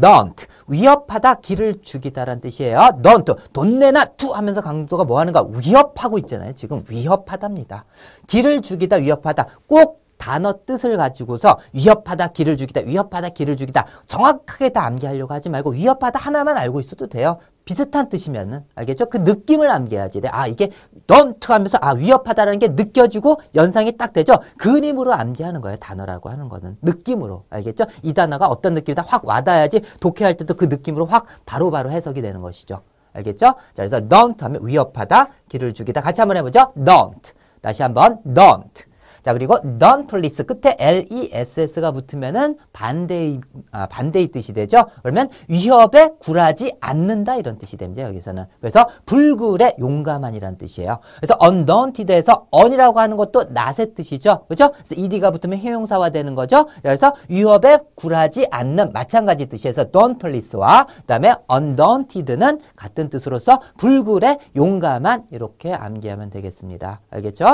don't 위협하다 길을 죽이다라는 뜻이에요. don't 돈 내나 to 하면서 강도가 뭐 하는가 위협하고 있잖아요. 지금 위협하답니다. 길을 죽이다 위협하다 꼭 단어 뜻을 가지고서 위협하다 길을 죽이다 위협하다 길을 죽이다 정확하게 다 암기하려고 하지 말고 위협하다 하나만 알고 있어도 돼요. 비슷한 뜻이면은 알겠죠? 그 느낌을 암기해야지 돼. 아 이게 don't 하면서 아 위협하다라는 게 느껴지고 연상이 딱 되죠? 그림으로 암기하는 거예요. 단어라고 하는 거는 느낌으로 알겠죠? 이 단어가 어떤 느낌이다 확 와닿아야지 독해할 때도 그 느낌으로 확 바로바로 해석이 되는 것이죠. 알겠죠? 자 그래서 don't 하면 위협하다 길을 죽이다 같이 한번 해보죠. don't 다시 한번 don't 자 그리고 dauntless 끝에 less가 붙으면은 반대의 아, 반대의 뜻이 되죠. 그러면 위협에 굴하지 않는다 이런 뜻이 됩니다. 여기서는 그래서 불굴의 용감한이라는 뜻이에요. 그래서 undaunted에서 on이라고 하는 것도 not의 뜻이죠. 그렇죠? 그래서 ed가 붙으면 형용사화 되는 거죠. 그래서 위협에 굴하지 않는 마찬가지 뜻이어서 dauntless와 그다음에 undaunted는 같은 뜻으로서 불굴의 용감한 이렇게 암기하면 되겠습니다. 알겠죠?